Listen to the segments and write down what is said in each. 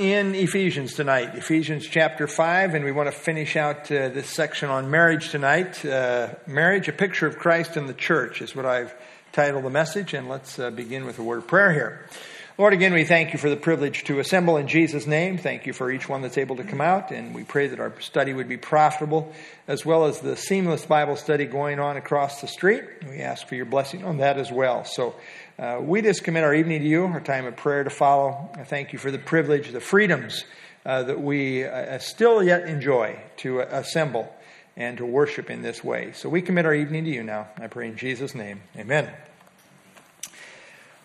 in Ephesians tonight, Ephesians chapter 5, and we want to finish out uh, this section on marriage tonight. Uh, marriage, a picture of Christ and the church, is what I've titled the message, and let's uh, begin with a word of prayer here. Lord, again, we thank you for the privilege to assemble in Jesus' name. Thank you for each one that's able to come out, and we pray that our study would be profitable, as well as the seamless Bible study going on across the street. We ask for your blessing on that as well. So, uh, we just commit our evening to you, our time of prayer to follow. I thank you for the privilege, the freedoms uh, that we uh, still yet enjoy to assemble and to worship in this way. So we commit our evening to you now. I pray in Jesus' name. Amen.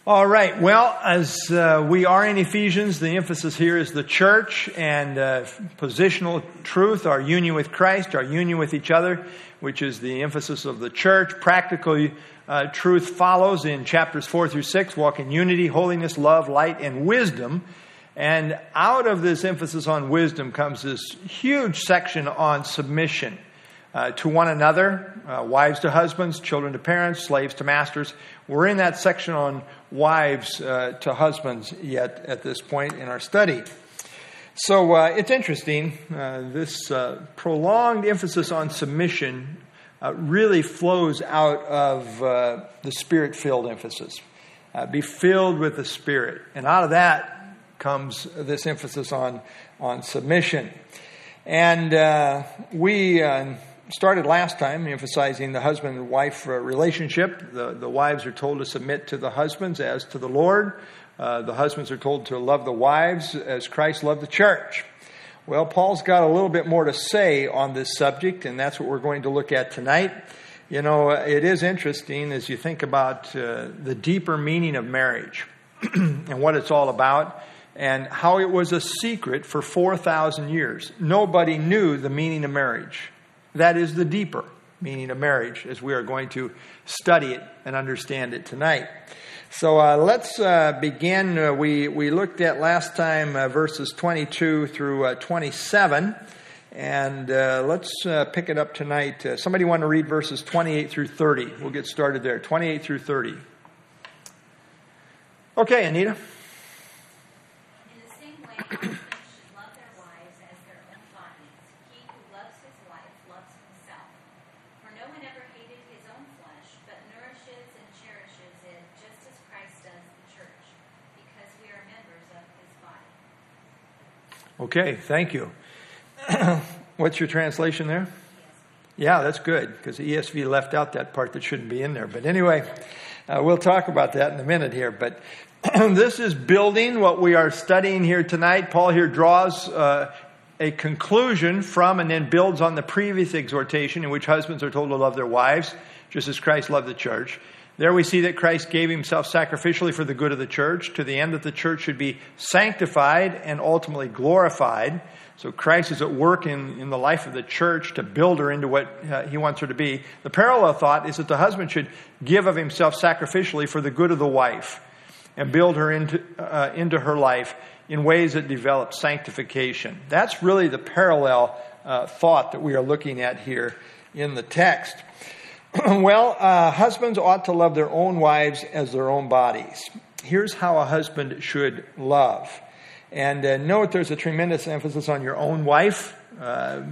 All right. Well, as uh, we are in Ephesians, the emphasis here is the church and uh, positional truth, our union with Christ, our union with each other, which is the emphasis of the church. Practical uh, truth follows in chapters 4 through 6 walk in unity, holiness, love, light, and wisdom. And out of this emphasis on wisdom comes this huge section on submission uh, to one another, uh, wives to husbands, children to parents, slaves to masters. We're in that section on wives uh, to husbands yet at this point in our study. So uh, it's interesting, uh, this uh, prolonged emphasis on submission really flows out of the spirit filled emphasis. Be filled with the Spirit. And out of that comes this emphasis on, on submission. And we started last time emphasizing the husband and wife uh, relationship. The, the wives are told to submit to the husbands as to the Lord. the husbands are told to love the wives as Christ loved the church. Well, Paul's got a little bit more to say on this subject, and that's what we're going to look at tonight. You know, it is interesting as you think about uh, the deeper meaning of marriage and what it's all about, and how it was a secret for 4,000 years. Nobody knew the meaning of marriage. That is the deeper meaning of marriage, as we are going to study it and understand it tonight. So uh, let's uh, begin. Uh, we, we looked at last time uh, verses 22 through uh, 27, and uh, let's pick it up tonight. somebody want to read verses 28 through 30? We'll get started there. 28 through 30. Okay, Anita. Okay, thank you. What's your translation there? Yeah, that's good because the ESV left out that part that shouldn't be in there. But anyway, uh, we'll talk about that in a minute here. But this is building what we are studying here tonight. Paul here draws uh, a conclusion from and then builds on the previous exhortation in which husbands are told to love their wives, just as Christ loved the church. There we see that Christ gave himself sacrificially for the good of the church to the end that the church should be sanctified and ultimately glorified. So Christ is at work in, in the life of the church to build her into what uh, he wants her to be. The parallel thought is that the husband should give of himself sacrificially for the good of the wife and build her into, uh, into her life in ways that develop sanctification. That's really the parallel uh, thought that we are looking at here in the text. well, uh, husbands ought to love their own wives as their own bodies. Here's how a husband should love. And uh, note there's a tremendous emphasis on your own wife. Uh,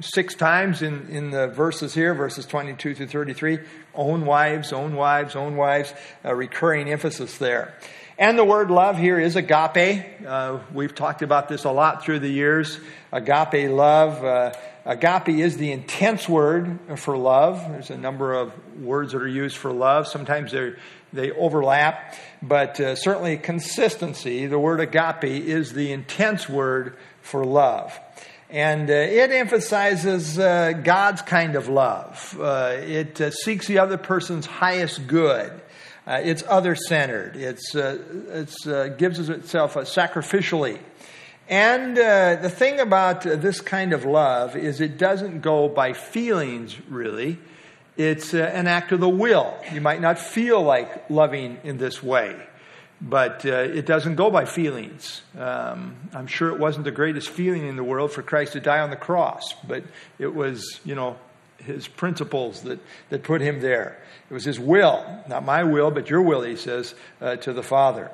six times in, in the verses here, verses 22 through 33. Own wives, own wives, own wives, a recurring emphasis there. And the word love here is agape. Uh, we've talked about this a lot through the years. Agape love. Agape is the intense word for love. There's a number of words that are used for love. Sometimes they they overlap, but uh, certainly consistency. The word agape is the intense word for love. And uh, it emphasizes uh, God's kind of love. Uh, it uh, seeks the other person's highest good. Uh, it's other centered. Uh, it's gives itself sacrificially. And uh, the thing about this kind of love is it doesn't go by feelings, really. It's uh, an act of the will. You might not feel like loving in this way, but uh, it doesn't go by feelings. Um, I'm sure it wasn't the greatest feeling in the world for Christ to die on the cross, but it was, you know, his principles that, that put him there. It was his will, not my will, but your will, he says, uh, to the Father.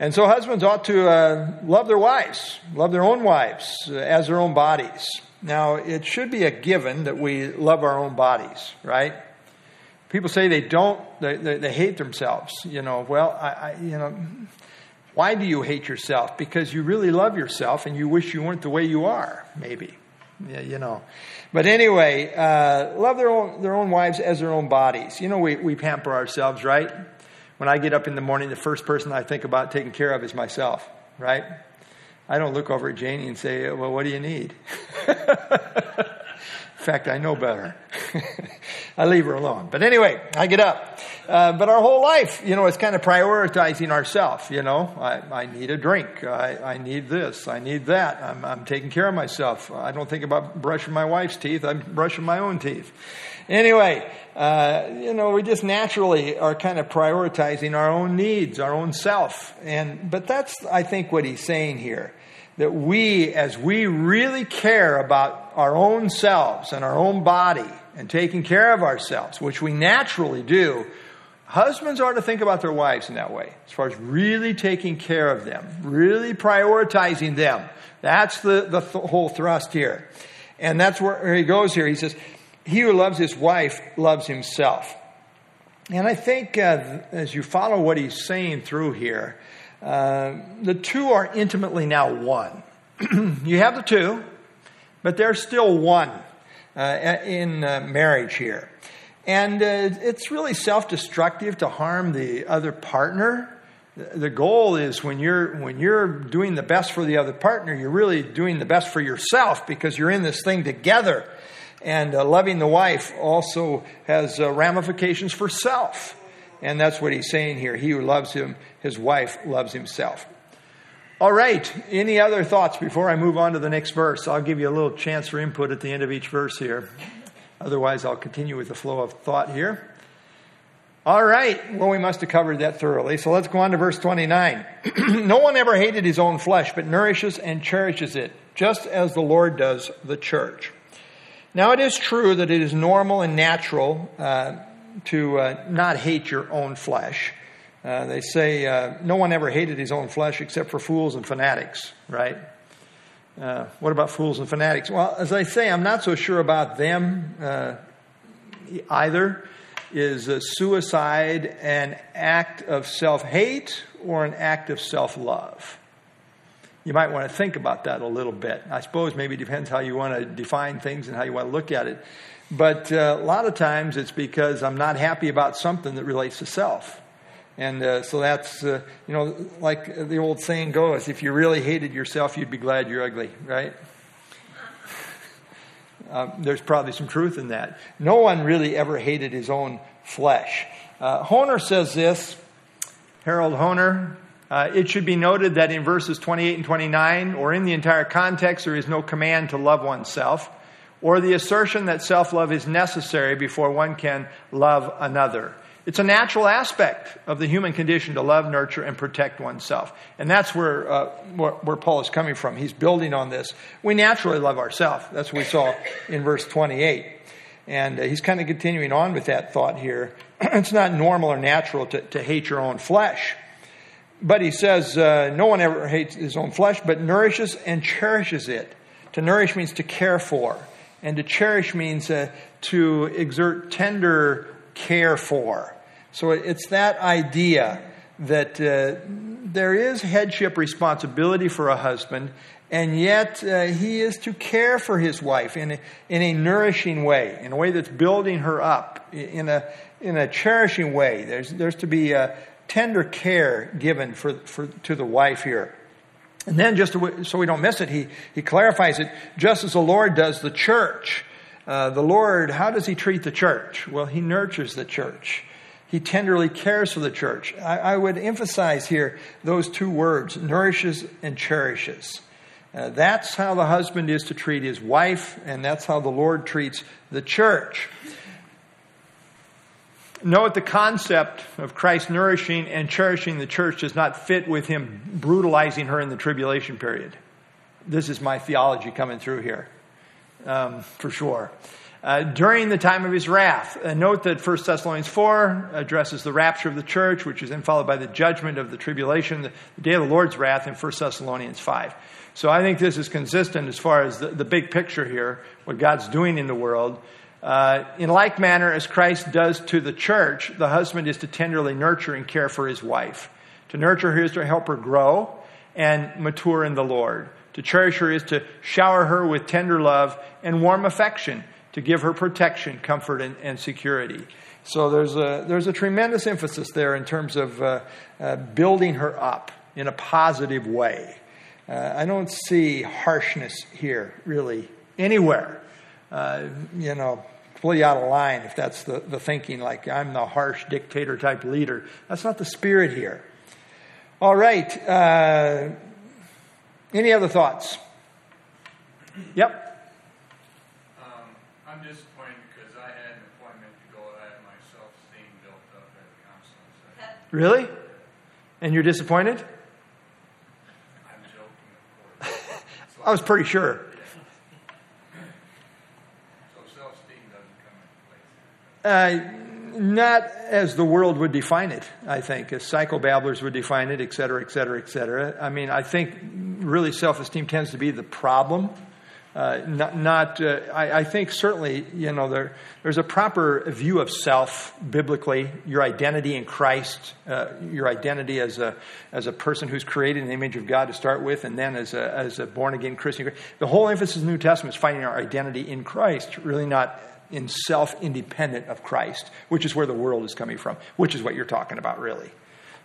And so husbands ought to uh, love their wives, love their own wives uh, as their own bodies. Now, it should be a given that we love our own bodies, right? People say they don't, they, they, they hate themselves. You know, well, I, I, you know, why do you hate yourself? Because you really love yourself and you wish you weren't the way you are, maybe. Yeah, you know. But anyway, uh, love their own, their own wives as their own bodies. You know, we, we pamper ourselves, right? When I get up in the morning, the first person I think about taking care of is myself, right? I don't look over at Janie and say, Well, what do you need? in fact, I know better. I leave her alone. But anyway, I get up. Uh, but our whole life, you know, it's kind of prioritizing ourselves. You know, I, I need a drink. I, I, need this. I need that. I'm, I'm taking care of myself. I don't think about brushing my wife's teeth. I'm brushing my own teeth. Anyway, uh, you know, we just naturally are kind of prioritizing our own needs, our own self. And, but that's, I think, what he's saying here. That we, as we really care about our own selves and our own body and taking care of ourselves, which we naturally do, husbands are to think about their wives in that way, as far as really taking care of them, really prioritizing them. That's the, the th- whole thrust here. And that's where he goes here. He says, he who loves his wife loves himself. And I think uh, as you follow what he's saying through here, uh, the two are intimately now one. you have the two, but they're still one uh, in uh, marriage here. And uh, it's really self destructive to harm the other partner. The goal is when you're, when you're doing the best for the other partner, you're really doing the best for yourself because you're in this thing together. And uh, loving the wife also has ramifications for self. And that's what he's saying here. He who loves him, his wife loves himself. All right. Any other thoughts before I move on to the next verse? I'll give you a little chance for input at the end of each verse here. Otherwise, I'll continue with the flow of thought here. All right. Well, we must have covered that thoroughly. So let's go on to verse 29. no one ever hated his own flesh, but nourishes and cherishes it, just as the Lord does the church. Now, it is true that it is normal and natural uh, to uh, not hate your own flesh. Uh, they say uh, no one ever hated his own flesh except for fools and fanatics, right? Uh, what about fools and fanatics? Well, as I say, I'm not so sure about them uh, either. Is suicide an act of self hate or an act of self love? you might want to think about that a little bit. I suppose maybe it depends how you want to define things and how you want to look at it. But uh, a lot of times it's because I'm not happy about something that relates to self. And uh, so that's, uh, you know, like the old saying goes if you really hated yourself, you'd be glad you're ugly, right? Uh, there's probably some truth in that. No one really ever hated his own flesh. Uh, Hoehner says this, Harold Hoehner, uh, it should be noted that in verses 28 and 29, or in the entire context, there is no command to love oneself, or the assertion that self love is necessary before one can love another. It's a natural aspect of the human condition to love, nurture, and protect oneself. And that's where, uh, where, where, Paul is coming from. He's building on this. We naturally love ourselves. That's what we saw in verse 28. And uh, he's kind of continuing on with that thought here. it's not normal or natural to, to hate your own flesh. But he says, uh, no one ever hates his own flesh, but nourishes and cherishes it. To nourish means to care for, and to cherish means uh, to exert tender care for. So it's that idea that uh, there is headship responsibility for a husband, and yet uh, he is to care for his wife in a, in a nourishing way, in a way that's building her up, in a, in a cherishing way. There's, there's to be a, tender care given for, for, to the wife here. And then, just to, so we don't miss it, he, he clarifies it just as the Lord does the church. Uh, the Lord, how does he treat the church? Well, he nurtures the church. He tenderly cares for the church. I, I would emphasize here those two words nourishes and cherishes. Uh, that's how the husband is to treat his wife, and that's how the Lord treats the church. Note the concept of Christ nourishing and cherishing the church does not fit with him brutalizing her in the tribulation period. This is my theology coming through here, um, for sure. Uh, during the time of his wrath. Uh, note that 1 Thessalonians 4 addresses the rapture of the church, which is then followed by the judgment of the tribulation, the, the day of the Lord's wrath in 1 Thessalonians 5. So I think this is consistent as far as the, the big picture here, what God's doing in the world. Uh, in like manner as Christ does to the church, the husband is to tenderly nurture and care for his wife. To nurture her is to help her grow and mature in the Lord. To cherish her is to shower her with tender love and warm affection, to give her protection, comfort, and, and security. So there's a, there's a tremendous emphasis there in terms of uh, uh, building her up in a positive way. Uh, I don't see harshness here, really, anywhere. Uh, you know, completely out of line if that's the, the thinking, like I'm the harsh dictator type leader. That's not the spirit here. All right. Uh, any other thoughts? Yep. Um, I'm disappointed because I had an appointment to go. I had my self esteem built up at a counseling session. Really? And you're disappointed? I'm joking. I was pretty sure. So uh, not as the world would define it, I think, as psychobabblers would define it, et cetera, et cetera, et cetera. I mean, I think really self esteem tends to be the problem. Uh, not, not uh, I, I, think certainly, you know, there, there's a proper view of self biblically, your identity in Christ, uh, your identity as a, as a person who's created in the image of God to start with, and then as a, as a born again Christian. The whole emphasis of the New Testament is finding our identity in Christ, really not in self independent of Christ, which is where the world is coming from, which is what you're talking about, really.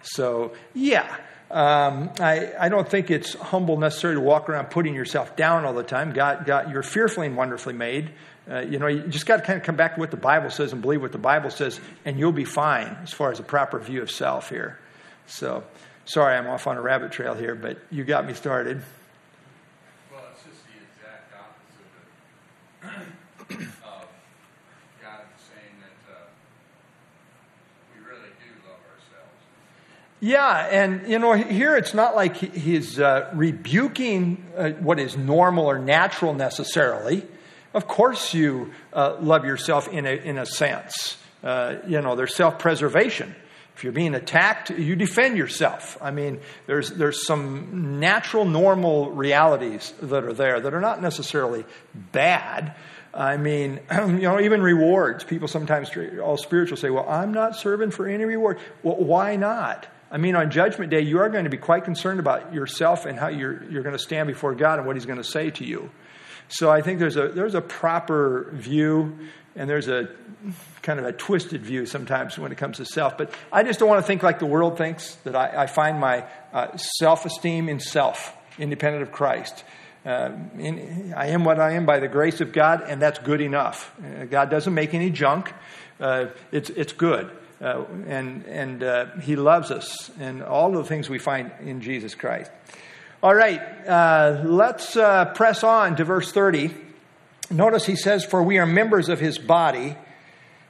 So, yeah. Um, I, I don't think it's humble necessarily to walk around putting yourself down all the time. God, God you're fearfully and wonderfully made. Uh, you know, you just got to kind of come back to what the Bible says and believe what the Bible says, and you'll be fine as far as a proper view of self here. So, sorry, I'm off on a rabbit trail here, but you got me started. Yeah, and you know, here it's not like he's uh, rebuking uh, what is normal or natural necessarily. Of course, you uh, love yourself in a, in a sense. Uh, you know, there's self preservation. If you're being attacked, you defend yourself. I mean, there's, there's some natural, normal realities that are there that are not necessarily bad. I mean, you know, even rewards. People sometimes, all spiritual, say, well, I'm not serving for any reward. Well, why not? I mean, on Judgment Day, you are going to be quite concerned about yourself and how you're, you're going to stand before God and what He's going to say to you. So I think there's a, there's a proper view, and there's a kind of a twisted view sometimes when it comes to self. But I just don't want to think like the world thinks, that I, I find my uh, self esteem in self, independent of Christ. Uh, in, I am what I am by the grace of God, and that's good enough. Uh, God doesn't make any junk, uh, it's, it's good. Uh, and and uh, He loves us, and all the things we find in Jesus Christ. All right, uh, let's uh, press on to verse 30. Notice he says, For we are members of His body.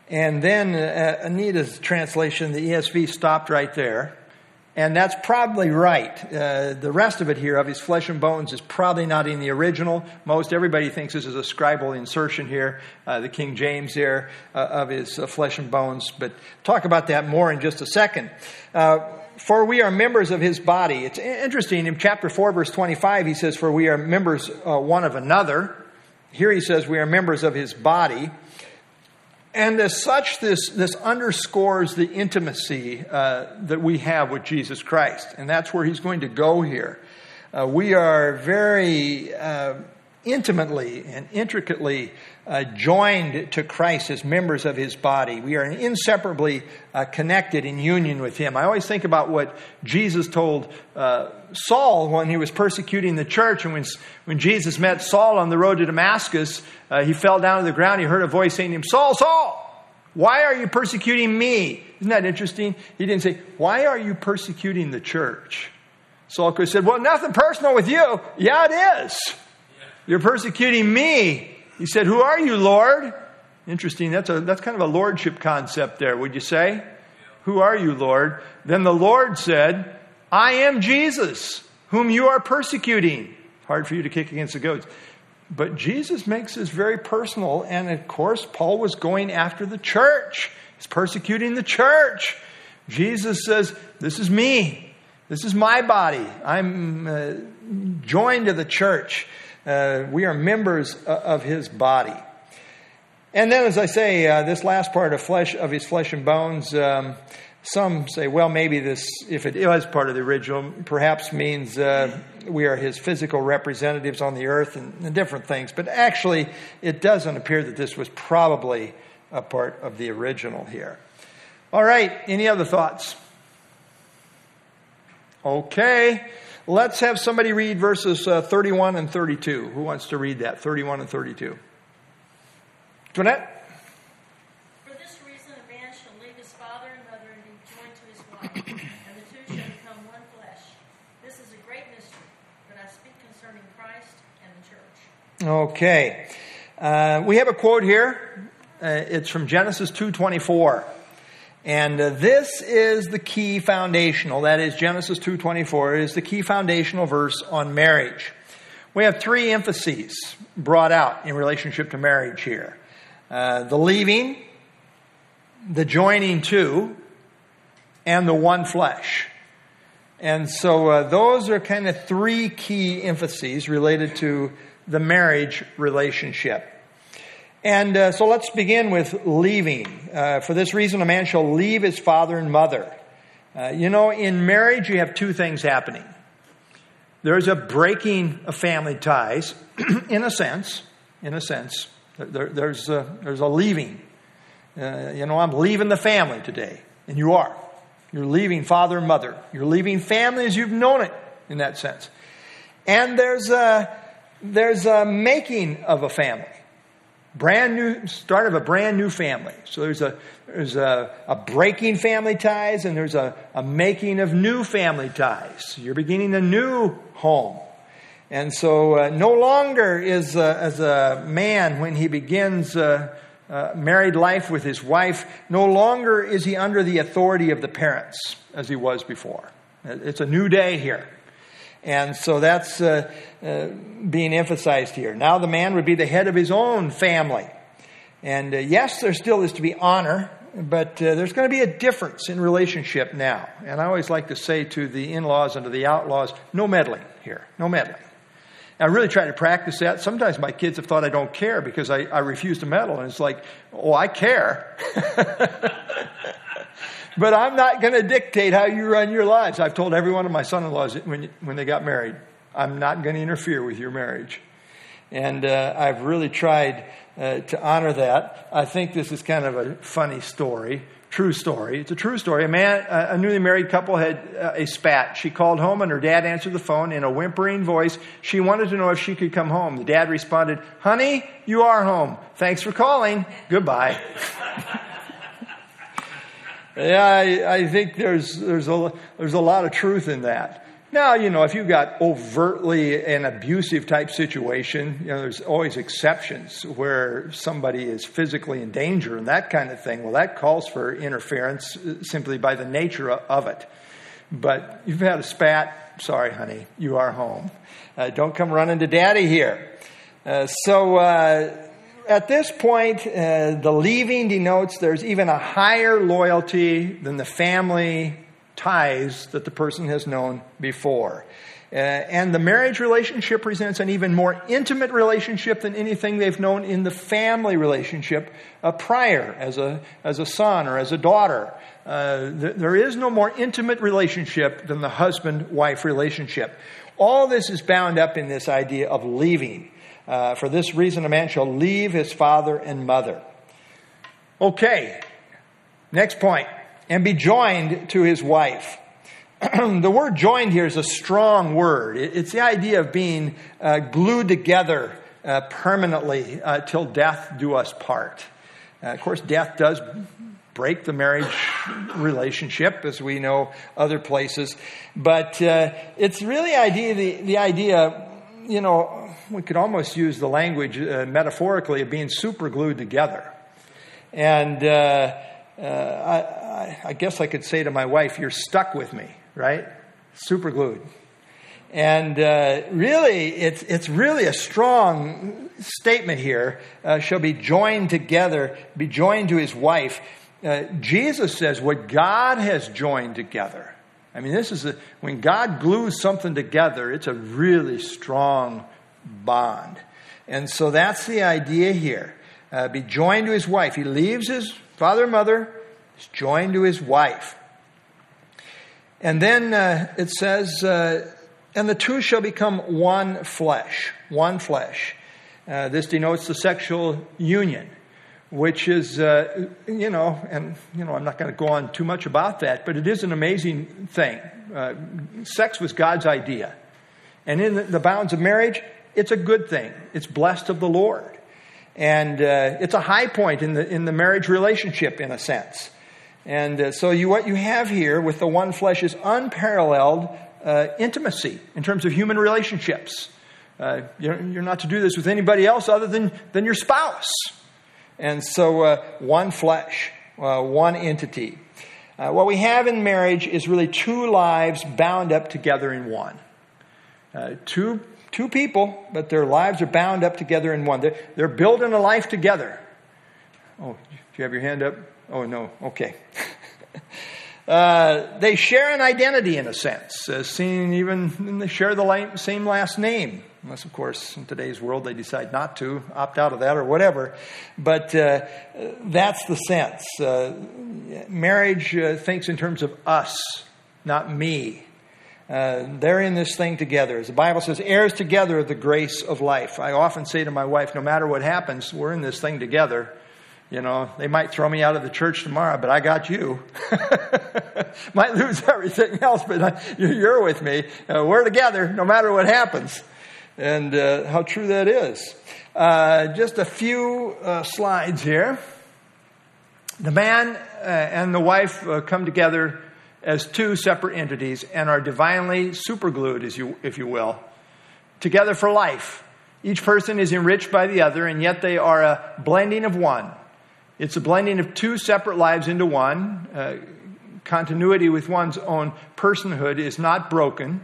And then uh, Anita's translation, the ESV stopped right there. And that's probably right. Uh, the rest of it here, of his flesh and bones, is probably not in the original. Most everybody thinks this is a scribal insertion here, uh, the King James there, uh, of his uh, flesh and bones. But talk about that more in just a second. Uh, for we are members of his body. It's interesting. In chapter 4, verse 25, he says, For we are members uh, one of another. Here he says, We are members of his body. And as such, this, this underscores the intimacy uh, that we have with Jesus Christ. And that's where he's going to go here. Uh, we are very uh, intimately and intricately uh, joined to Christ as members of his body. We are inseparably uh, connected in union with him. I always think about what Jesus told uh, Saul when he was persecuting the church. And when, when Jesus met Saul on the road to Damascus, uh, he fell down to the ground. He heard a voice saying to him, Saul, Saul, why are you persecuting me? Isn't that interesting? He didn't say, Why are you persecuting the church? Saul could have said, Well, nothing personal with you. Yeah, it is. You're persecuting me. He said, Who are you, Lord? Interesting. That's, a, that's kind of a lordship concept there, would you say? Who are you, Lord? Then the Lord said, I am Jesus, whom you are persecuting. Hard for you to kick against the goats. But Jesus makes this very personal. And of course, Paul was going after the church, he's persecuting the church. Jesus says, This is me. This is my body. I'm uh, joined to the church. Uh, we are members of his body. And then, as I say, uh, this last part of flesh of his flesh and bones. Um, some say, well, maybe this, if it was part of the original, perhaps means uh, we are his physical representatives on the earth and, and, different things. But actually, it doesn't appear that this was probably a part of the original here. All right, any other thoughts? Okay, let's have somebody read verses uh, 31 and 32. Who wants to read that? 31 and 32. Jeanette? Okay. Uh, we have a quote here. Uh, it's from Genesis 2.24. And uh, this is the key foundational. That is Genesis 2.24 is the key foundational verse on marriage. We have three emphases brought out in relationship to marriage here. Uh, the leaving, the joining to, and the one flesh. And so uh, those are kind of three key emphases related to the marriage relationship. And uh, so let's begin with leaving. Uh, for this reason, a man shall leave his father and mother. Uh, you know, in marriage, you have two things happening. There's a breaking of family ties, in a sense. In a sense, there, there's, a, there's a leaving. Uh, you know, I'm leaving the family today, and you are. You're leaving father and mother. You're leaving family as you've known it, in that sense. And there's a there's a making of a family. Brand new, start of a brand new family. So there's a, there's a, a breaking family ties and there's a, a making of new family ties. You're beginning a new home. And so uh, no longer is, uh, as a man, when he begins uh, uh, married life with his wife, no longer is he under the authority of the parents as he was before. It's a new day here. And so that's uh, uh, being emphasized here. Now the man would be the head of his own family. And uh, yes, there still is to be honor, but uh, there's going to be a difference in relationship now. And I always like to say to the in laws and to the outlaws no meddling here, no meddling. I really try to practice that. Sometimes my kids have thought I don't care because I, I refuse to meddle. And it's like, oh, I care. but I'm not going to dictate how you run your lives. I've told every one of my son in laws when, when they got married, I'm not going to interfere with your marriage. And uh, I've really tried uh, to honor that. I think this is kind of a funny story, true story. It's a true story. A man, a newly married couple had uh, a spat. She called home and her dad answered the phone in a whimpering voice. She wanted to know if she could come home. The dad responded, Honey, you are home. Thanks for calling. Goodbye. Yeah, I, I, think there's, there's, a, there's a lot of truth in that. Now, you know, if you've got overtly an abusive type situation, you know, there's always exceptions where somebody is physically in danger and that kind of thing. Well, that calls for interference uh, simply by the nature of it. But you've had a spat, sorry, honey, you are home. Uh, don't come running to daddy here. Uh, so, uh, at this point, uh, the leaving denotes there's even a higher loyalty than the family ties that the person has known before. Uh, and the marriage relationship presents an even more intimate relationship than anything they've known in the family relationship uh, prior, as a, as a son or as a daughter. Uh, th- there is no more intimate relationship than the husband wife relationship. All this is bound up in this idea of leaving. Uh, for this reason, a man shall leave his father and mother. Okay, next point. And be joined to his wife. the word joined here is a strong word. It's the idea of being uh, glued together uh, permanently uh, till death do us part. Uh, of course, death does break the marriage relationship, as we know other places. But uh, it's really idea, the, the idea, you know, we could almost use the language uh, metaphorically of being super glued together. And uh, uh, I, I, guess I could say to my wife, You're stuck with me, right? Super glued. And uh, really, it's, it's really a strong statement here. Uh, shall be joined together, be joined to his wife. Uh, Jesus says, what God has joined together. I mean, this is a, when God glues something together, it's a really strong bond. And so that's the idea here. Uh, be joined to his wife. He leaves his father and mother, is joined to his wife. And then uh, it says, uh, and the two shall become one flesh. One flesh. Uh, this denotes the sexual union, which is, uh, you know, and, you know, I'm not going to go on too much about that, but it is an amazing thing. Uh, sex was God's idea. And in the bounds of marriage, it's a good thing. It's blessed of the Lord. And uh, it's a high point in the, in the marriage relationship, in a sense. And uh, so you, what you have here with the one flesh is unparalleled uh, intimacy in terms of human relationships. Uh, you're, you're, not to do this with anybody else other than, than your spouse. And so uh, one flesh, uh, one entity. Uh, what we have in marriage is really two lives bound up together in one. two, two people, but their lives are bound up together in one. They're, they're building a life together. Oh, do you have your hand up? Oh, no. Okay. uh, they share an identity in a sense, uh, seen even they share the same last name. Unless, of course, in today's world they decide not to opt out of that or whatever. But uh, that's the sense. Uh, marriage uh, thinks in terms of us, not me. Uh, they're in this thing together. As the Bible says, heirs together of the grace of life. I often say to my wife, no matter what happens, we're in this thing together. You know, they might throw me out of the church tomorrow, but I got you. might lose everything else, but you're with me. Uh, we're together no matter what happens. And uh, how true that is. Uh, just a few uh, slides here. The man and the wife come together as two separate entities and are divinely superglued, as you, if you will, together for life. Each person is enriched by the other, and yet they are a blending of one. It's a blending of two separate lives into one. Uh, continuity with one's own personhood is not broken,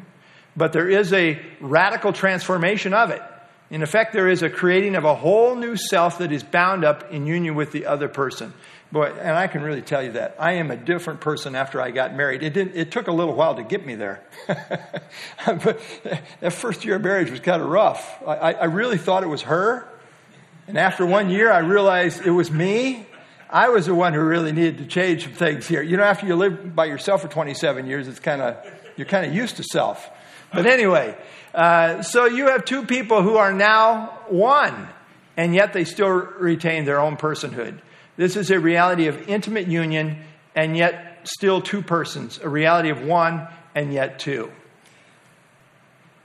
but there is a radical transformation of it. In effect, there is a creating of a whole new self that is bound up in union with the other person. Boy, and I can really tell you that. I am a different person after I got married. It, didn't, it took a little while to get me there. but that first year of marriage was kind of rough. I, I really thought it was her. And after one year, I realized it was me. I was the one who really needed to change some things here. You know, after you live by yourself for 27 years, it's kind of, you're kind of used to self. But anyway, uh, so you have two people who are now one, and yet they still retain their own personhood. This is a reality of intimate union, and yet still two persons, a reality of one, and yet two.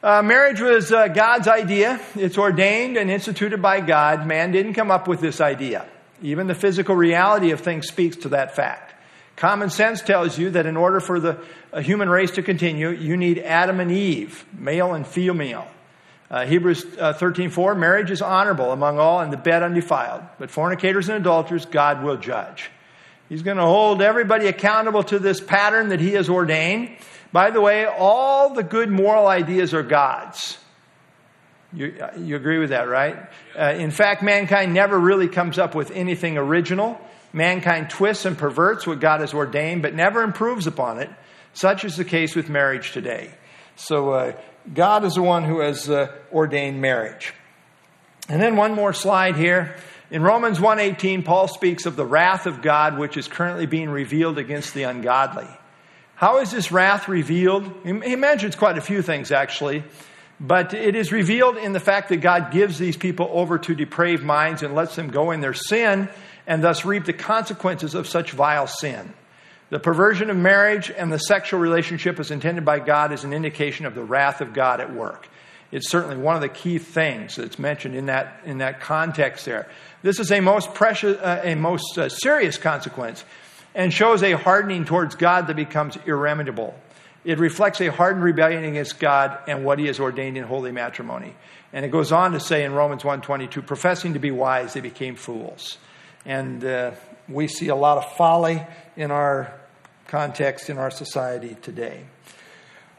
Uh, marriage was uh, God's idea. It's ordained and instituted by God. Man didn't come up with this idea. Even the physical reality of things speaks to that fact. Common sense tells you that in order for the human race to continue, you need Adam and Eve, male and female. Uh, Hebrews uh, 13:4 Marriage is honorable among all and the bed undefiled, but fornicators and adulterers God will judge. He's going to hold everybody accountable to this pattern that he has ordained. By the way, all the good moral ideas are God's. You, you agree with that, right? Uh, in fact, mankind never really comes up with anything original. Mankind twists and perverts what God has ordained, but never improves upon it. Such is the case with marriage today. So, uh, God is the one who has uh, ordained marriage. And then one more slide here. In Romans 1:18, Paul speaks of the wrath of God which is currently being revealed against the ungodly. How is this wrath revealed? He mentions quite a few things, actually. But it is revealed in the fact that God gives these people over to depraved minds and lets them go in their sin and thus reap the consequences of such vile sin. The perversion of marriage and the sexual relationship as intended by God is an indication of the wrath of God at work. It's certainly one of the key things that's mentioned in that, in that context there. This is a most precious, uh, a most uh, serious consequence and shows a hardening towards God that becomes irremediable. It reflects a hardened rebellion against God and what he has ordained in holy matrimony. And it goes on to say in Romans 1:22, professing to be wise, they became fools. And uh, we see a lot of folly in our context in our society today.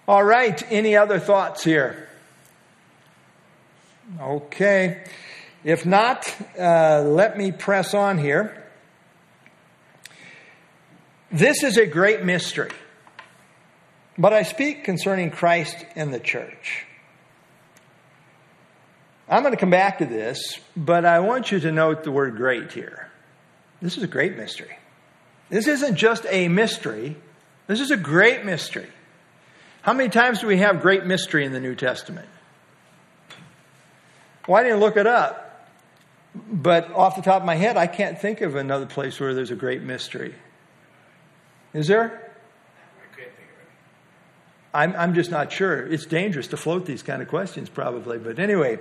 All right, any other thoughts here? Okay. If not, uh, let me press on here. This is a great mystery, but I speak concerning Christ and the church. I'm going to come back to this, but I want you to note the word great here. This is a great mystery. This isn't just a mystery, this is a great mystery. How many times do we have great mystery in the New Testament? Why didn't you look it up? But off the top of my head, I can't think of another place where there's a great mystery. Is there? I'm, I'm just not sure. It's dangerous to float these kind of questions, probably. But anyway,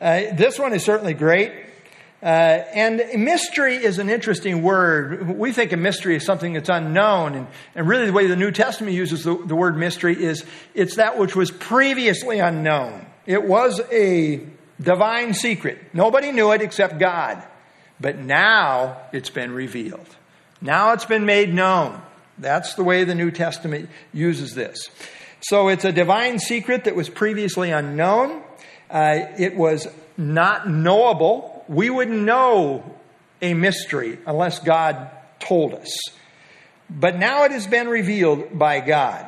uh, this one is certainly great. Uh, and mystery is an interesting word. We think a mystery is something that's unknown. And, and really, the way the New Testament uses the, the word mystery is it's that which was previously unknown. It was a divine secret. Nobody knew it except God. But now it's been revealed. Now it's been made known. That's the way the New Testament uses this. So it's a divine secret that was previously unknown. Uh, it was not knowable we wouldn't know a mystery unless God told us. But now it has been revealed by God.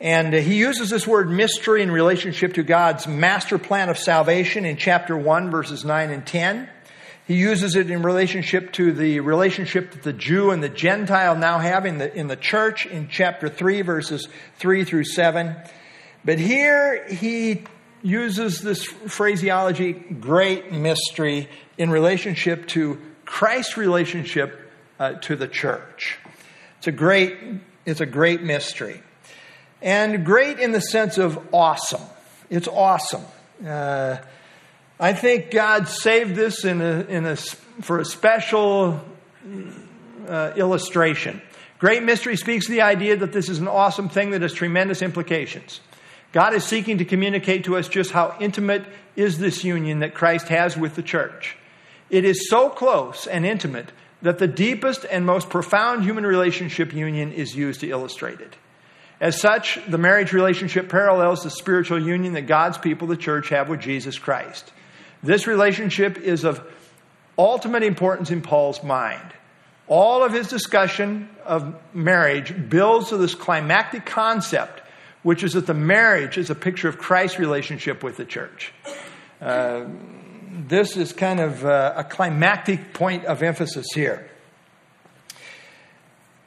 And he uses this word mystery in relationship to God's master plan of salvation in chapter 1, verses 9 and 10. He uses it in relationship to the relationship that the Jew and the Gentile now have in the, in the church in chapter 3, verses 3 through 7. But here he uses this phraseology, great mystery, in relationship to Christ's relationship uh, to the church. It's a great, it's a great mystery. And great in the sense of awesome. It's awesome. Uh, I think God saved this in a, in a, for a special uh, illustration. Great mystery speaks to the idea that this is an awesome thing that has tremendous implications. God is seeking to communicate to us just how intimate is this union that Christ has with the church. It is so close and intimate that the deepest and most profound human relationship union is used to illustrate it. As such, the marriage relationship parallels the spiritual union that God's people, the church, have with Jesus Christ. This relationship is of ultimate importance in Paul's mind. All of his discussion of marriage builds to this climactic concept which is that the marriage is a picture of Christ's relationship with the church. Uh, this is kind of uh, a climactic point of emphasis here.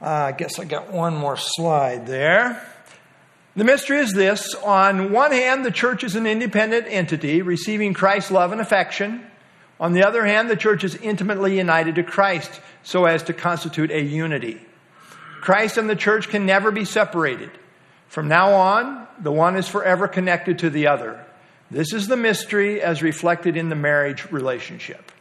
Uh, I guess I got one more slide there. The mystery is this on one hand, the church is an independent entity receiving Christ's love and affection. On the other hand, the church is intimately united to Christ so as to constitute a unity. Christ and the church can never be separated. From now on, the one is forever connected to the other. This is the mystery as reflected in the marriage relationship.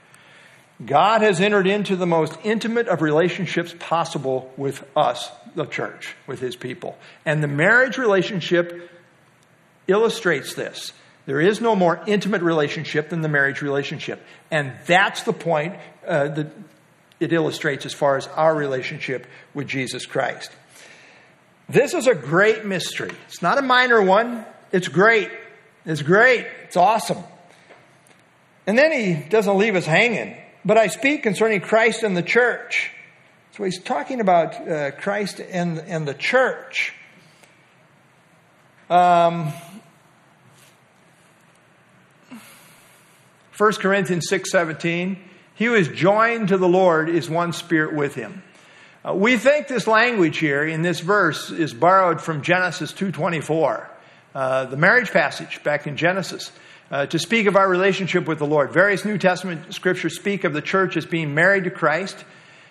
God has entered into the most intimate of relationships possible with us, the church, with his people. And the marriage relationship illustrates this. There is no more intimate relationship than the marriage relationship. And that's the point uh, that it illustrates as far as our relationship with Jesus Christ. This is a great mystery. It's not a minor one. It's great. It's great. It's awesome. And then he doesn't leave us hanging. But I speak concerning Christ and the church. So he's talking about uh, Christ and, and the church. Um, 1 Corinthians 6:17 He who is joined to the Lord is one spirit with him. Uh, we think this language here in this verse is borrowed from Genesis 2:24, uh, the marriage passage back in Genesis, uh, to speak of our relationship with the Lord. Various New Testament scriptures speak of the church as being married to Christ.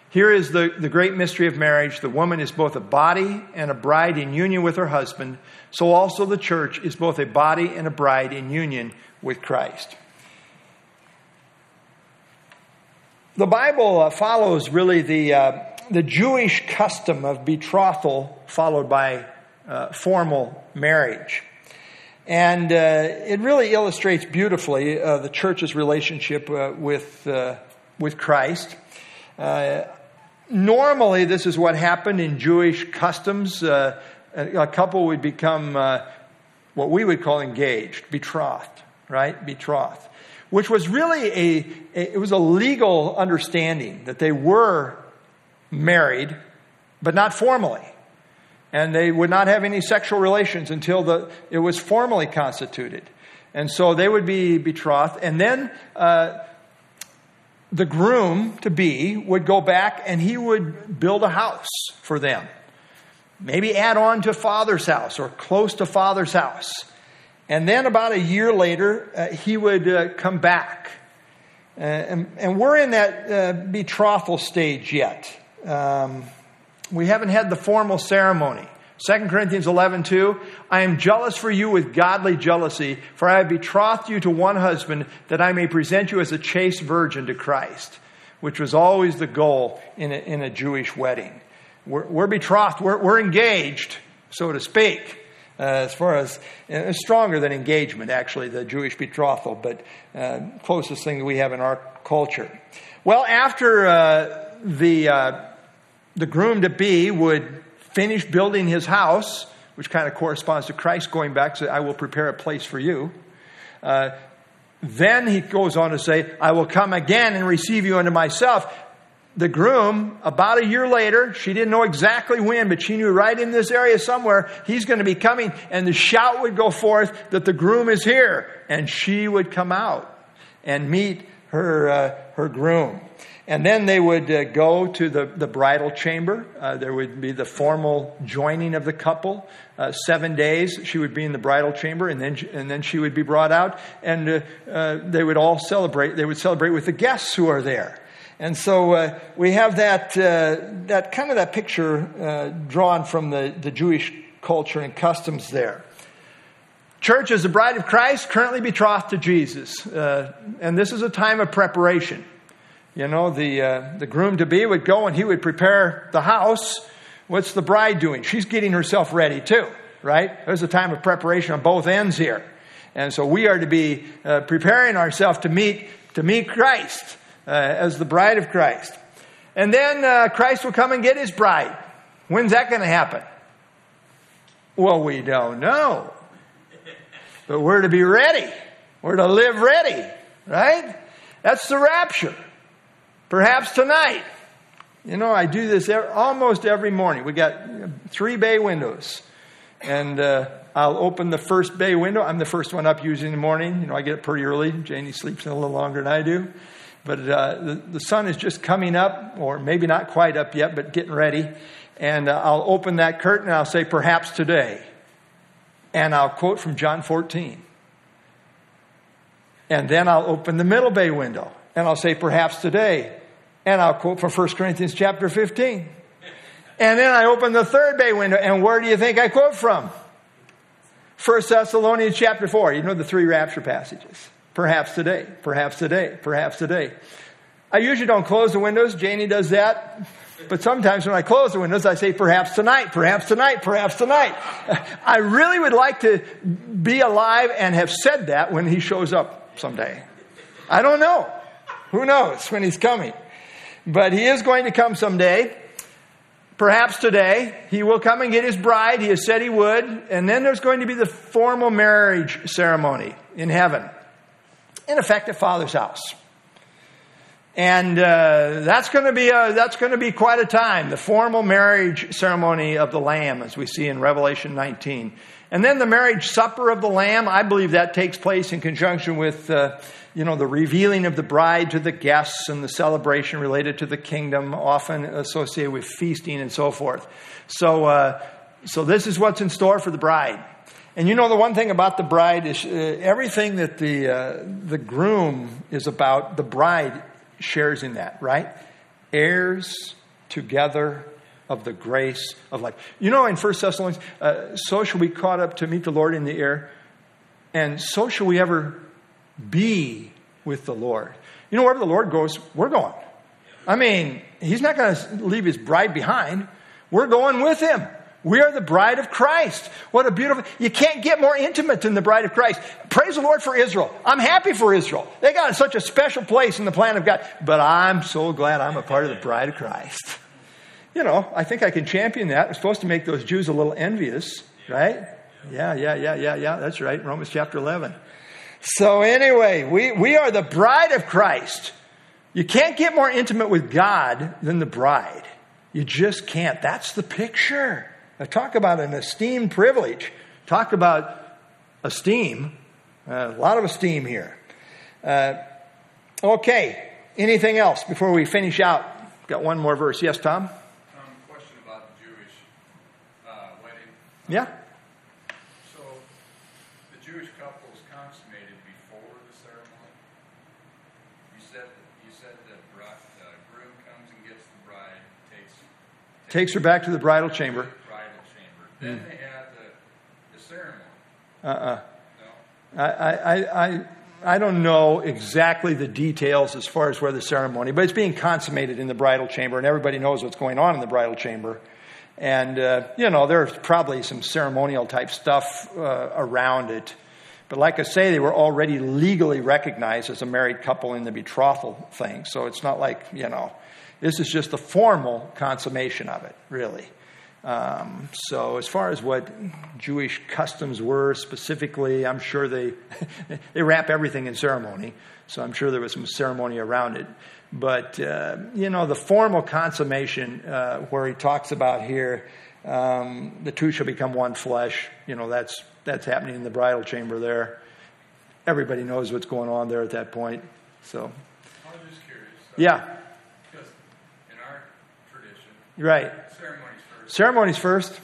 Here is the, the great mystery of marriage. The woman is both a body and a bride in union with her husband. So also the church is both a body and a bride in union with Christ. The Bible uh, follows really the uh, the Jewish custom of betrothal followed by uh, formal marriage. And uh, it really illustrates beautifully uh, the church's relationship uh, with, uh, with Christ. Normally, this is what happened in Jewish customs. a couple would become what we would call engaged, betrothed, right? Betrothed, which was really a, a, it was a legal understanding that they were married, but not formally. And they would not have any sexual relations until the, it was formally constituted. And so they would be betrothed. And then uh, the groom to be would go back and he would build a house for them. Maybe add on to father's house or close to father's house. And then about a year later, uh, he would uh, come back. Uh, and, and, we're in that uh, betrothal stage yet. Um, we haven't had the formal ceremony. 2 Corinthians 11, 2, I am jealous for you with godly jealousy, for I have betrothed you to one husband that I may present you as a chaste virgin to Christ, which was always the goal in a, in a Jewish wedding. We're, we're betrothed, we're, we're, engaged, so to speak. Uh, as far as uh, stronger than engagement, actually, the Jewish betrothal, but uh, closest thing that we have in our culture. Well, after uh, the uh, the groom to be would finish building his house, which kind of corresponds to Christ going back, say, I will prepare a place for you. Uh, then he goes on to say, I will come again and receive you unto myself. The groom, about a year later, she didn't know exactly when, but she knew right in this area somewhere, he's going to be coming, and the shout would go forth that the groom is here, and she would come out and meet her, uh, her groom. And then they would uh, go to the, the bridal chamber. Uh, there would be the formal joining of the couple. Uh, seven days she would be in the bridal chamber, and then, and then she would be brought out, and uh, uh, they would all celebrate. They would celebrate with the guests who are there. And so uh, we have that, that kind of that picture drawn from the, the Jewish culture and customs there. Church is the bride of Christ, currently betrothed to Jesus. and this is a time of preparation. You know, the, uh, the groom to be would go and he would prepare the house. What's the bride doing? She's getting herself ready too, right? There's a time of preparation on both ends here. And so we are to be uh, preparing ourselves to meet, to meet Christ uh, as the bride of Christ. And then uh, Christ will come and get his bride. When's that going to happen? Well, we don't know. But we're to be ready. We're to live ready, right? That's the rapture. Perhaps tonight. You know, I do this almost every morning. We got three bay windows. And uh, I'll open the first bay window. I'm the first one up usually in the morning. You know, I get up pretty early. Janie sleeps a little longer than I do. But uh, the, the, sun is just coming up, or maybe not quite up yet, but getting ready. And uh, I'll open that curtain and I'll say, perhaps today. And I'll quote from John 14. And then I'll open the middle bay window and I'll say, perhaps today. And I'll quote from 1 Corinthians chapter 15. And then I open the third bay window, and where do you think I quote from? 1 Thessalonians chapter 4. You know the three rapture passages. Perhaps today, perhaps today, perhaps today. I usually don't close the windows. Janie does that. But sometimes when I close the windows, I say, perhaps tonight, perhaps tonight, perhaps tonight. I really would like to be alive and have said that when he shows up someday. I don't know. Who knows when he's coming? But he is going to come someday. Perhaps today. He will come and get his bride. He has said he would. And then there's going to be the formal marriage ceremony in heaven. In effect, at Father's house. And uh, that's going to be a, that's going to be quite a time. The formal marriage ceremony of the Lamb, as we see in Revelation 19, and then the marriage supper of the Lamb. I believe that takes place in conjunction with uh, you know, the revealing of the bride to the guests and the celebration related to the kingdom, often associated with feasting and so forth. So, uh, so this is what's in store for the bride. And you know, the one thing about the bride is uh, everything that the, uh, the groom is about, the bride shares in that, right? Heirs together of the grace of life. You know, in First Thessalonians, uh, so shall we caught up to meet the Lord in the air, and so shall we ever be with the Lord. You know, wherever the Lord goes, we're going. I mean, He's not going to leave His bride behind. We're going with Him. We are the bride of Christ. What a beautiful, you can't get more intimate than the bride of Christ. Praise the Lord for Israel. I'm happy for Israel. They got such a special place in the plan of God. But I'm so glad I'm a part of the bride of Christ. you know, I think I can champion that. We're supposed to make those Jews a little envious, right? Yeah, yeah, yeah, yeah, yeah. That's right. Romans chapter 11. So, anyway, we, we are the bride of Christ. You can't get more intimate with God than the bride. You just can't. That's the picture. I talk about an esteemed privilege. Talk about esteem. Uh, a lot of esteem here. Uh, okay. Anything else before we finish out? Got one more verse. Yes, Tom? Um, question about the Jewish uh, wedding. Yeah. So, the Jewish couple is consummated before the ceremony. You said you said the bride, the groom comes and gets the bride, takes Takes her back to the bridal chamber. bridal chamber. Then Hmm. they have the the ceremony. Uh uh No, I, I, I, I don't know exactly the details as far as where the ceremony, but it's being consummated in the bridal chamber, and everybody knows what's going on in the bridal chamber. And, uh, you know, there's probably some ceremonial type stuff uh, around it. But like I say, they were already legally recognized as a married couple in the betrothal thing. So it's not like, you know, this is just the formal consummation of it, really. Um, so as far as what Jewish customs were specifically, I'm sure they they wrap everything in ceremony. So I'm sure there was some ceremony around it. But uh, you know, the formal consummation uh, where he talks about here, um, the two shall become one flesh. You know, that's that's happening in the bridal chamber there. Everybody knows what's going on there at that point. So I was just curious. yeah, Because in our tradition, right. ceremonies first. Ceremonies first,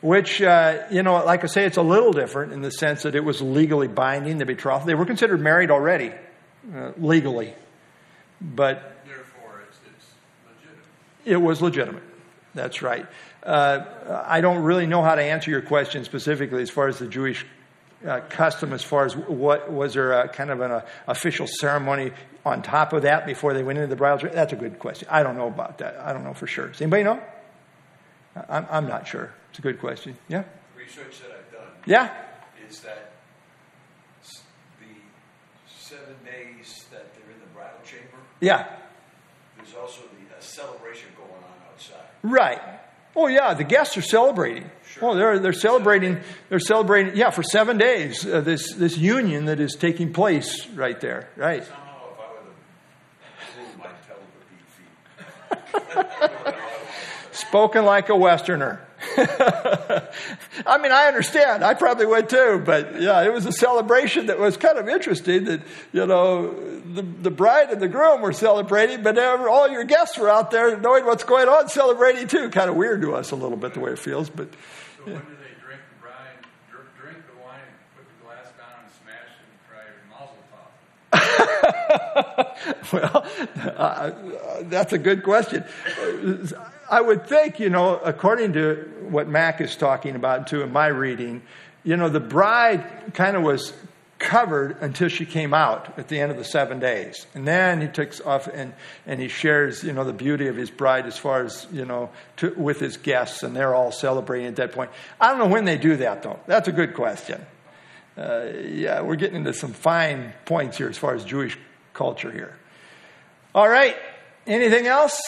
which, uh, you know, like I say, it's a little different in the sense that it was legally binding, the betrothal. They were considered married already, uh, legally, but Therefore, it's it's legitimate. it was legitimate. That's right. Uh, I don't really know how to answer your question specifically as far as the Jewish uh, custom, as far as what was there a kind of an uh, official ceremony on top of that before they went into the bridal. chamber? That's a good question. I don't know about that. I don't know for sure. Does anybody know? I'm, I'm not sure. It's a good question. Yeah. research that I've done Yeah. is that the seven days that they're in the bridal chamber, Yeah. there's also the, a celebration going on outside. Right. Oh yeah, the guests are celebrating. Sure. Oh, they're they're celebrating. They're celebrating. Yeah, for seven days. Uh, this this union that is taking place right there. Right. Somehow, if I were the groom, I'd tell them to be feet. Spoken like a Westerner. I mean, I understand. I probably would too. But yeah, it was a celebration that was kind of interesting. That you know, the the bride and the groom were celebrating, but all your guests were out there knowing what's going on, celebrating too. Kind of weird to us a little bit the way it feels, but. When do they drink the bride, dr- drink the wine, and put the glass down, and smash it, and cry Mazel Tov? well, uh, that's a good question. I would think, you know, according to what Mac is talking about too in my reading, you know, the bride kind of was covered until she came out at the end of the seven days. And then he takes off and, and he shares, you know, the beauty of his bride as far as, you know, to, with his guests, and they're all celebrating at that point. I don't know when they do that, though. That's a good question. Uh, yeah, we're getting into some fine points here as far as Jewish culture here. All right. Anything else?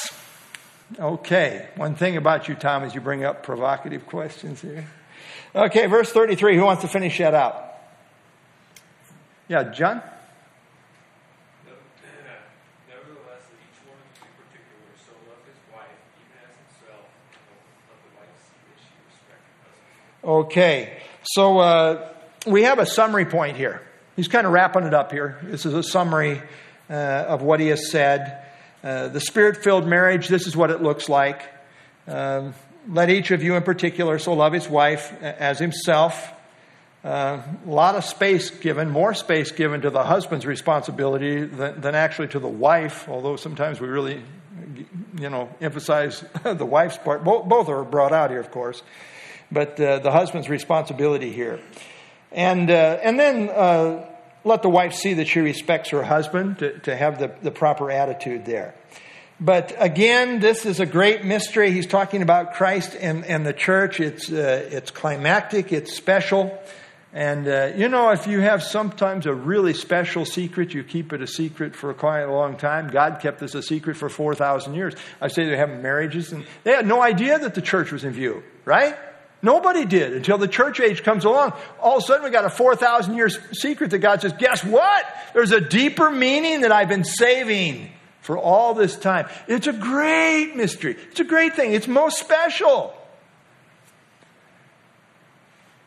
Okay. One thing about you, Tom, is you bring up provocative questions here. Okay, verse 33. Who wants to finish that out? Yeah, John? Nevertheless, let each one in particular so love his wife, even as himself, and let the wife see that she respect her husband. Okay. So uh, we have a summary point here. He's kind of wrapping it up here. This is a summary uh, of what he has said. Uh, the spirit filled marriage, this is what it looks like. Um, let each of you in particular so love his wife as himself. Uh, a lot of space given, more space given to the husband's responsibility than, than actually to the wife, although sometimes we really, you know, emphasize the wife's part. Both, both are brought out here, of course, but uh, the husband's responsibility here. And, uh, and then uh, let the wife see that she respects her husband to, to have the, the proper attitude there. But again, this is a great mystery. He's talking about Christ and, and the church. It's, uh, it's climactic, it's special. And uh, you know, if you have sometimes a really special secret, you keep it a secret for quite a long time. God kept this a secret for 4,000 years. I say they're having marriages, and they had no idea that the church was in view, right? Nobody did until the church age comes along. All of a sudden, we got a 4,000 year secret that God says, Guess what? There's a deeper meaning that I've been saving for all this time. It's a great mystery. It's a great thing. It's most special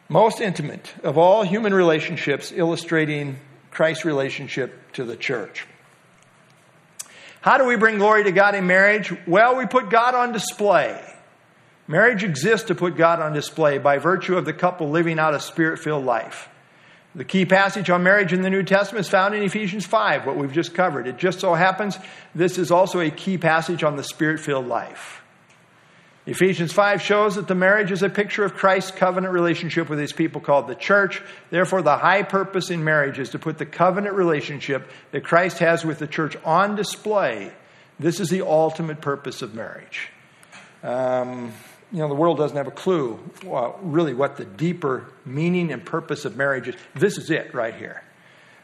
most intimate of all human relationships, illustrating Christ's relationship to the church. How do we bring glory to God in marriage? Well, we put God on display. Marriage exists to put God on display by virtue of the couple living out a spirit filled life. The key passage on marriage in the New Testament is found in Ephesians 5, what we've just covered. It just so happens this is also a key passage on the spirit filled life. Ephesians 5 shows that the marriage is a picture of Christ's covenant relationship with his people called the church. Therefore, the high purpose in marriage is to put the covenant relationship that Christ has with the church on display. This is the ultimate purpose of marriage. Um, you know, the world doesn't have a clue, really, what the deeper meaning and purpose of marriage is. This is it right here.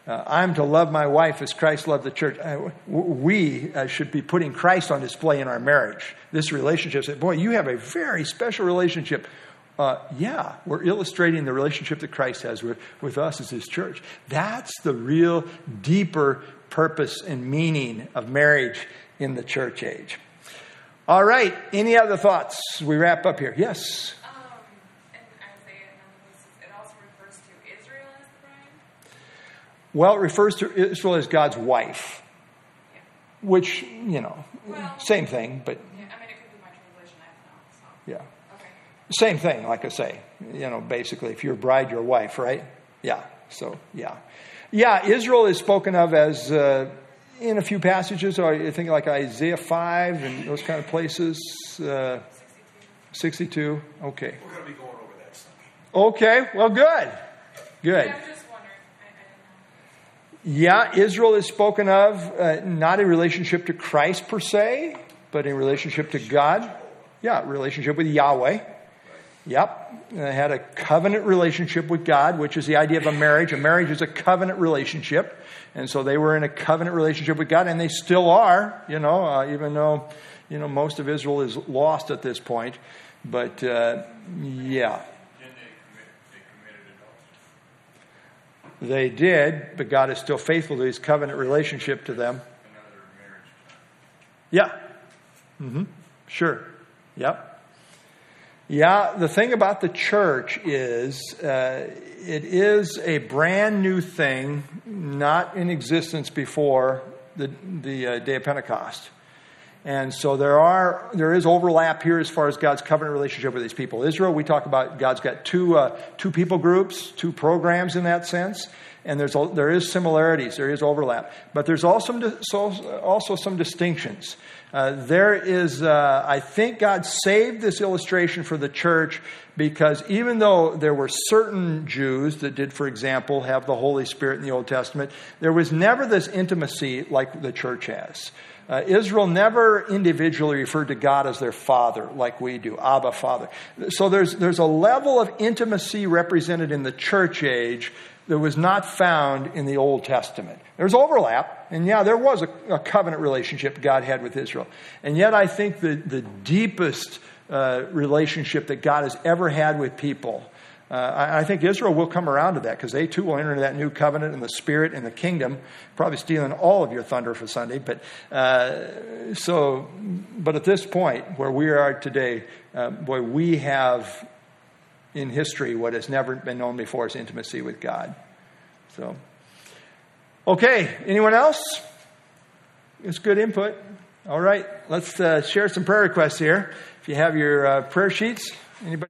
Uh, I'm to love my wife as Christ loved the church. Uh, we uh, should be putting Christ on display in our marriage. This relationship, say, boy, you have a very special relationship. Uh, yeah, we're illustrating the relationship that Christ has with, with us as his church. That's the real deeper purpose and meaning of marriage in the church age. All right, any other thoughts? We wrap up here. Yes. Well, it refers to Israel as God's wife, Yeah. which, you know, Well- same thing, but Yeah, I mean, it could be my translation. I don't know. So. Yeah. Okay. Same thing, like I say. You know, basically, if you're a bride, you're a wife, right? Yeah. So, yeah. Yeah, Israel is spoken of as, uh, in a few passages, or I think like Isaiah 5 and those kind of places. Uh, 62. Okay. We're going to be going over that Sunday. Okay, well, good. Good. Yeah, I'm just wondering. I, I didn't know. Yeah, Israel is spoken of uh, not in relationship to Christ per se, but in relationship to God. Yeah, relationship with Yahweh. Yep. They had a covenant relationship with God, which is the idea of a marriage. A marriage is a covenant relationship. And so they were in a covenant relationship with God, and they still are, you know, uh, even though, you know, most of Israel is lost at this point. But, uh, yeah. They commit, they committed adultery? They did, but God is still faithful to his covenant relationship to them. Another marriage. Yeah. Mm-hmm. Sure. Yep. Yeah, the thing about the church is uh, it is a brand new thing, not in existence before the, the uh, day of Pentecost. And so there are there is overlap here as far as God's covenant relationship with these people. Israel, we talk about God's got two uh, two people groups, two programs in that sense, and there's there is similarities, there is overlap, but there's also also some distinctions. Uh, there is, uh, I think, God saved this illustration for the church because even though there were certain Jews that did, for example, have the Holy Spirit in the Old Testament, there was never this intimacy like the church has. Uh, Israel never individually referred to God as their father like we do, Abba, Father. So there's, there's a level of intimacy represented in the church age that was not found in the Old Testament. There's overlap, and yeah, there was a, a covenant relationship God had with Israel. And yet, I think the, the deepest uh, relationship that God has ever had with people uh, I, I think Israel will come around to that because they too will enter into that new covenant in the Spirit and the kingdom. Probably stealing all of your thunder for Sunday, but uh, so. But at this point, where we are today, uh, boy, we have in history what has never been known before is intimacy with God. So, okay, anyone else? It's good input. All right, let's uh, share some prayer requests here. If you have your uh, prayer sheets, anybody?